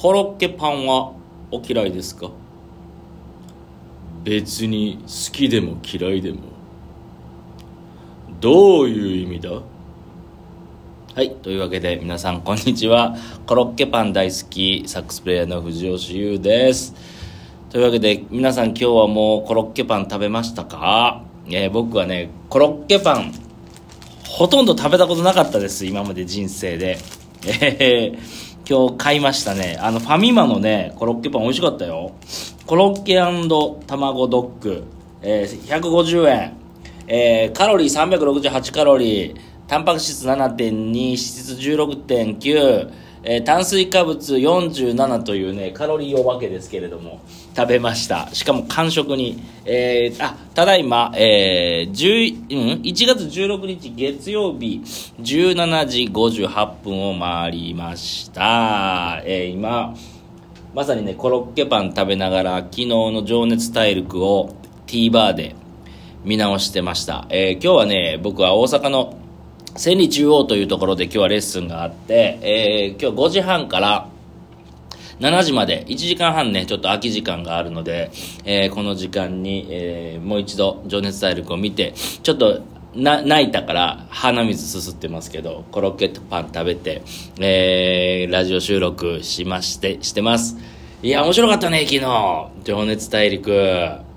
コロッケパンはお嫌いですか？別に好きでも嫌いでも。どういう意味だ？はいというわけで皆さんこんにちは。コロッケパン大好きサックスプレイヤーの藤吉優です。というわけで皆さん今日はもうコロッケパン食べましたか、えー、僕はねコロッケパンほとんど食べたことなかったです今まで人生で。えー、今日買いましたね。あのファミマのねコロッケパン美味しかったよ。コロッケ卵ドッグ、えー、150円、えー、カロリー368カロリー。タンパク質7.2脂質16.9えー、炭水化物47というね、カロリーお化けですけれども、食べました。しかも完食に。えー、あ、ただいま、えー、10、うん、1月16日月曜日、17時58分を回りました。えー、今、まさにね、コロッケパン食べながら、昨日の情熱大陸を T バーで見直してました。えー、今日はね、僕は大阪の千里中央というところで今日はレッスンがあって、えー、今日5時半から7時まで1時間半ね、ちょっと空き時間があるので、えー、この時間に、えー、もう一度情熱大陸を見て、ちょっとな泣いたから鼻水すすってますけど、コロッケとパン食べて、えー、ラジオ収録しまして、してます。いや、面白かったね、昨日。情熱大陸。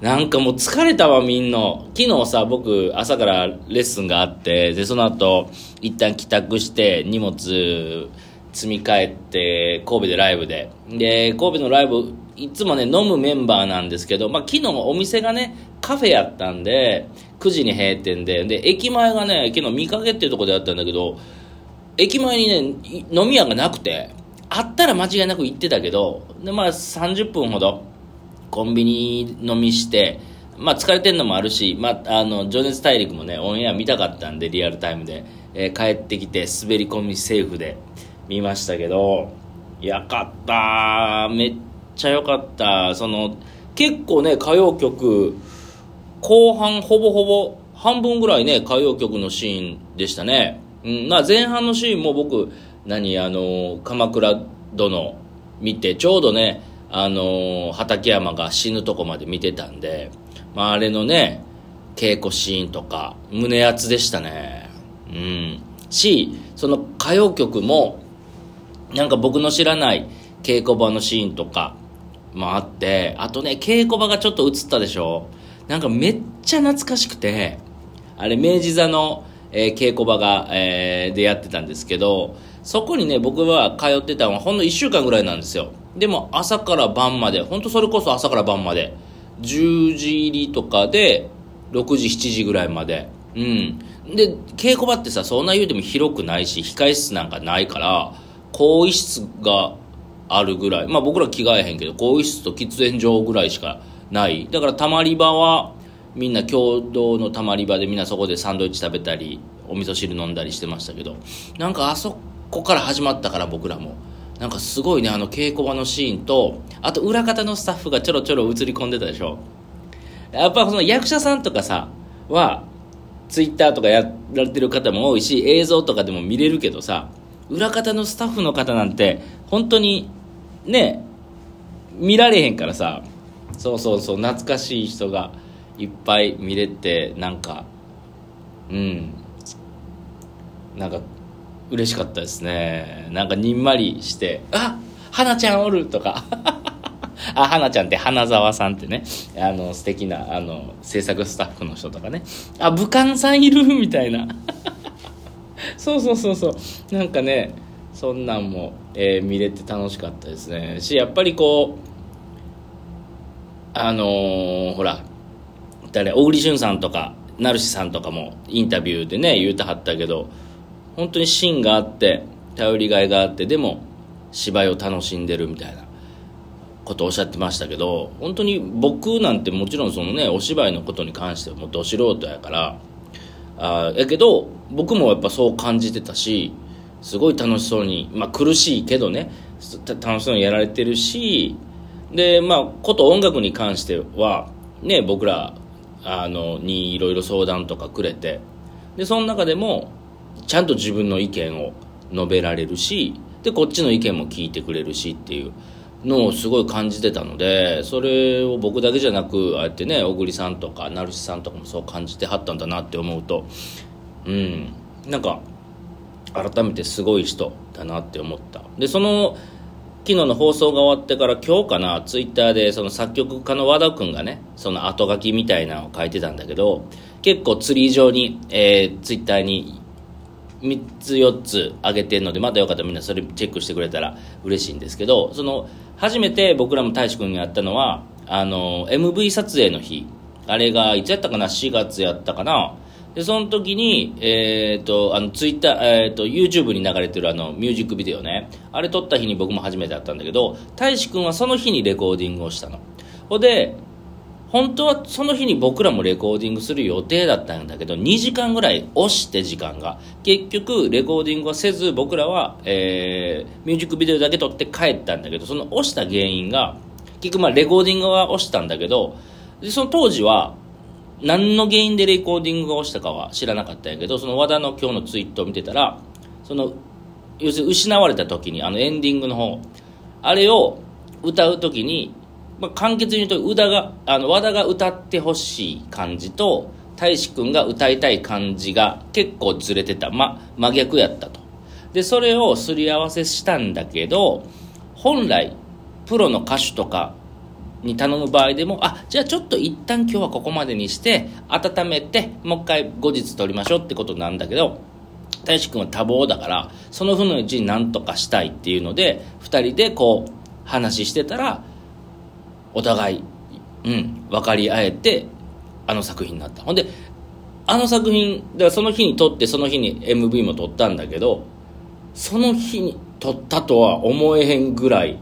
なんかもう疲れたわ、みんな。昨日さ、僕、朝からレッスンがあって、で、その後、一旦帰宅して、荷物積み替えて、神戸でライブで。で、神戸のライブ、いつもね、飲むメンバーなんですけど、まあ、昨日お店がね、カフェやったんで、9時に閉店で、で、駅前がね、昨日見かけっていうとこでやったんだけど、駅前にね、飲み屋がなくて、あったら間違いなく行ってたけど、で、まあ、30分ほど、コンビニ飲みして、まあ疲れてんのもあるし、まあ、あの、情熱大陸もね、オンエア見たかったんで、リアルタイムで、えー、帰ってきて、滑り込みセーフで見ましたけど、やかっためっちゃよかった。その、結構ね、歌謡曲、後半ほぼほぼ、半分ぐらいね、歌謡曲のシーンでしたね。うん、まあ前半のシーンも僕、何、あの、鎌倉殿見て、ちょうどね、あのー、畠山が死ぬとこまで見てたんで、まあ、あれのね、稽古シーンとか、胸熱でしたね。うん。し、その歌謡曲も、なんか僕の知らない稽古場のシーンとかもあって、あとね、稽古場がちょっと映ったでしょなんかめっちゃ懐かしくて、あれ、明治座の、えー、稽古場が、えー、でやってたんですけど、そこにね、僕は通ってたのはほんの1週間ぐらいなんですよ。でも朝から晩まで、本当それこそ朝から晩まで、10時入りとかで、6時、7時ぐらいまで。うん。で、稽古場ってさ、そんな言うても広くないし、控室なんかないから、更衣室があるぐらい。まあ僕ら着替えへんけど、更衣室と喫煙所ぐらいしかない。だからたまり場は、みんな共同のたまり場でみんなそこでサンドイッチ食べたり、お味噌汁飲んだりしてましたけど、なんかあそこから始まったから僕らも。なんかすごいね、あの稽古場のシーンと、あと裏方のスタッフがちょろちょろ映り込んでたでしょ。やっぱその役者さんとかさ、は、ツイッターとかやられてる方も多いし、映像とかでも見れるけどさ、裏方のスタッフの方なんて、本当に、ね、見られへんからさ、そうそうそう、懐かしい人がいっぱい見れて、なんか、うん、なんか嬉しかったですね。なんかにんまりして「あ花ちゃんおる!」とか。あ花ちゃんって花沢さんってね。あの素敵なあな制作スタッフの人とかね。あ武漢さんいるみたいな。そうそうそうそう。なんかねそんなんも、えー、見れて楽しかったですね。しやっぱりこうあのー、ほら誰小栗旬さんとか成志さんとかもインタビューでね言うてはったけど本当に芯があって頼りがいがあってでも芝居を楽しんでるみたいなことをおっしゃってましたけど本当に僕なんてもちろんそのねお芝居のことに関してはもっと素人やからあやけど僕もやっぱそう感じてたしすごい楽しそうにまあ苦しいけどね楽しそうにやられてるしでまあこと音楽に関してはね僕らあのにいろいろ相談とかくれてでその中でもちゃんと自分の意見を述べられるしでこっちの意見も聞いてくれるしっていうのをすごい感じてたのでそれを僕だけじゃなくああやってね小栗さんとか成志さんとかもそう感じてはったんだなって思うとうんなんか改めてすごい人だなって思った。でその昨日の放送が終わってから今日かなツイッターでその作曲家の和田君がねその後書きみたいなのを書いてたんだけど結構ツリー上に、えー、ツイッターに3つ4つ上げてるのでまたよかったらみんなそれチェックしてくれたら嬉しいんですけどその初めて僕らも大志くんに会ったのはあの MV 撮影の日。あれがいつやったかな？4月やったかな？でその時に、えーと、あのツイッター、えーと、YouTube に流れてるあのミュージックビデオね。あれ撮った日に僕も初めて会ったんだけど大志くんはその日にレコーディングをしたの。ほで本当はその日に僕らもレコーディングする予定だったんだけど2時間ぐらい押して時間が。結局レコーディングはせず僕らは、えー、ミュージックビデオだけ撮って帰ったんだけどその押した原因が結局まあレコーディングは押したんだけどでその当時は何の原因でレコーディングが押したかは知らなかったんやけどその和田の今日のツイートを見てたらその要するに失われた時にあのエンディングの方あれを歌う時にまあ、簡潔に言うと宇田があの和田が歌ってほしい感じと大志君が歌いたい感じが結構ずれてた、ま、真逆やったと。でそれをすり合わせしたんだけど本来プロの歌手とかに頼む場合でもあじゃあちょっと一旦今日はここまでにして温めてもう一回後日撮りましょうってことなんだけど大志君は多忙だからその日のうちに何とかしたいっていうので2人でこう話してたらお互い、うん、分かり合えてあの作品になった。ほんであの作品だからその日に撮ってその日に MV も撮ったんだけどその日に撮ったとは思えへんぐらい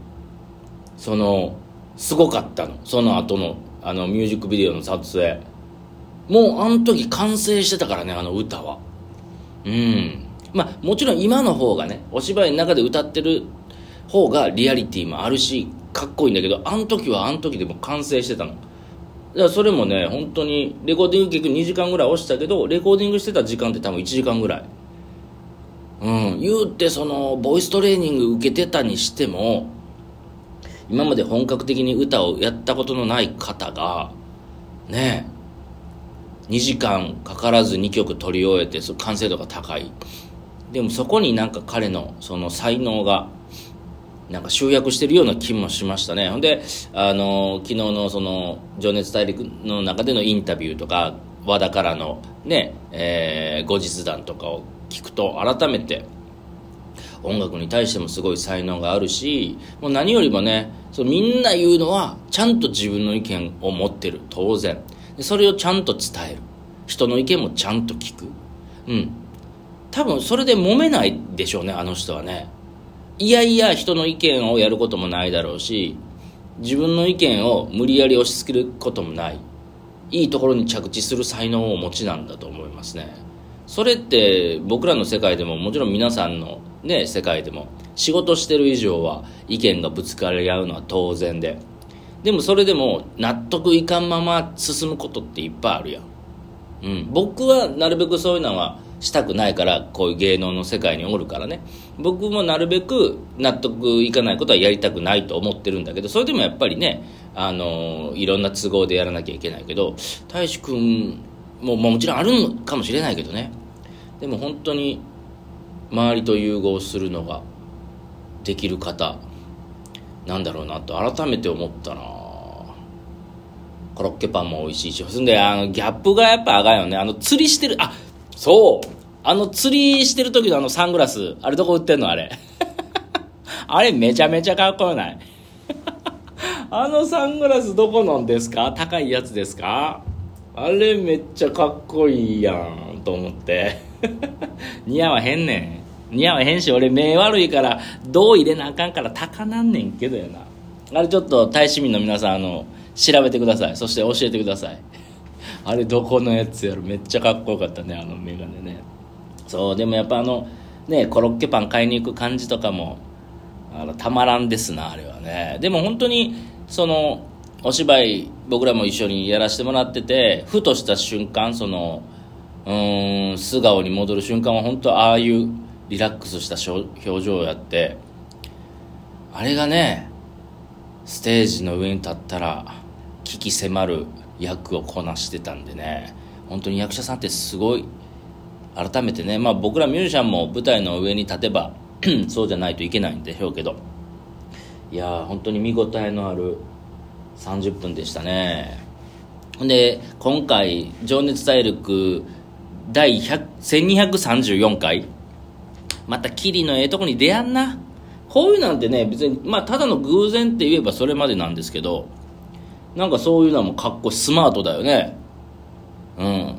そのすごかったの。その後のあのミュージックビデオの撮影。もうあの時完成してたからねあの歌は。うん。まあもちろん今の方がねお芝居の中で歌ってる方がリアリティもあるしかっこいいんだけどあの時はあの時でも完成してたの。だからそれもね本当にレコーディング結局2時間ぐらい押したけどレコーディングしてた時間って多分1時間ぐらい。うん言うてそのボイストレーニング受けてたにしても今まで本格的に歌をやったことのない方がね2時間かからず2曲取り終えて完成度が高い。でもそこになんか彼のその才能がなんか集約してるような気もしましたね。ほんであの昨日のその「情熱大陸」の中でのインタビューとか和田からのね、えー、後日談とかを聞くと改めて音楽に対してもすごい才能があるしもう何よりもねそみんな言うのはちゃんと自分の意見を持ってる当然。それをちゃんと伝える。人の意見もちゃんと聞く。うん。多分それで揉めないでしょうねあの人はね。いやいや人の意見をやることもないだろうし自分の意見を無理やり押し付けることもない。いいところに着地する才能をお持ちなんだと思いますね。それって僕らの世界でももちろん皆さんのね世界でも仕事してる以上は意見がぶつかり合うのは当然で。でもそれでも納得いかんまま進むことっていっぱいあるやん、うん、僕はなるべくそういうのはしたくないからこういう芸能の世界におるからね。僕もなるべく納得いかないことはやりたくないと思ってるんだけどそれでもやっぱりねあのいろんな都合でやらなきゃいけないけど大志君ももちろんあるのかもしれないけどね。でも本当に周りと融合するのができる方なんだろうなと改めて思ったな。コロッケパンも美味しいし。そんであのギャップがやっぱあがんよね。あの釣りしてるあっそう。あの釣りしてる時のあのサングラス、あれどこ売ってんの？あれ。あれめちゃめちゃかっこよない？あのサングラスどこのんですか？高いやつですか？あれめっちゃかっこいいやんと思って。似合わへんねん。似合わへんし俺目悪いから銅入れなあかんから高なんねんけどやな。あれちょっと大市民の皆さんあの調べてください。そして教えてください。あれどこのやつやろ。めっちゃかっこよかったねあの眼鏡ね。そうでもやっぱあのねコロッケパン買いに行く感じとかもあのたまらんですなあれはね。でも本当にそのお芝居僕らも一緒にやらせてもらっててふとした瞬間そのうん素顔に戻る瞬間は本当ああいうリラックスした表情をやってあれがねステージの上に立ったら危機迫る役をこなしてたんでね。本当に役者さんってすごい改めてねまあ僕らミュージシャンも舞台の上に立てば そうじゃないといけないんでしょうけど。いや本当に見応えのある30分でしたね。ほんで今回「情熱大陸」第1234回。またキリのええとこに出やんな。こういうなんてね別にまあただの偶然って言えばそれまでなんですけど。なんかそういうのはもうかっこスマートだよね。うん。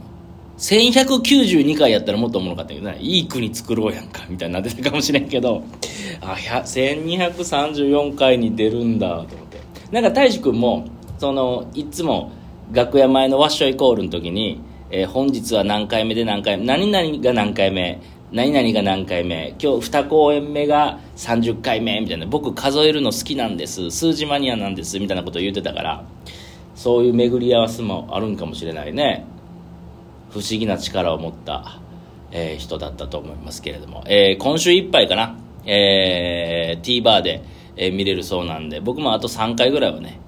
1192回やったらもっとおもろかったけどね。いい国作ろうやんかみたいになってたかもしれんけど。あ1234回に出るんだと思って。なんか大志君もそのいつも楽屋前のワッショイコールの時に、えー、本日は何回目で何回目何々が何回目何々が何回目今日2公演目が30回目みたいな僕数えるの好きなんです数字マニアなんですみたいなことを言ってたからそういう巡り合わせもあるんかもしれないね。不思議な力を持った、えー、人だったと思いますけれども、えー、今週いっぱいかな、えー、TVer で、えー、見れるそうなんで僕もあと3回ぐらいはね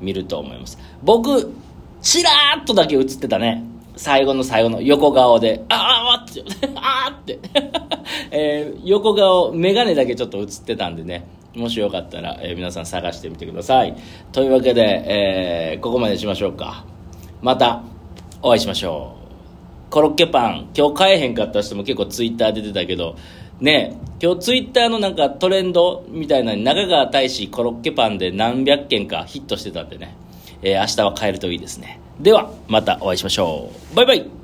見ると思います。僕ちらっとだけ映ってたね。最後の最後の横顔で、ああって、ああって、えー、横顔、眼鏡だけちょっと映ってたんでね、もしよかったら、えー、皆さん探してみてください。というわけで、えー、ここまでしましょうか。また、お会いしましょう。コロッケパン、今日買えへんかった人も結構ツイッター出てたけど、ね今日ツイッターのなんかトレンドみたいな中川大使コロッケパンで何百件かヒットしてたんでね、えー、明日は買えるといいですね。では、またお会いしましょう。バイバイ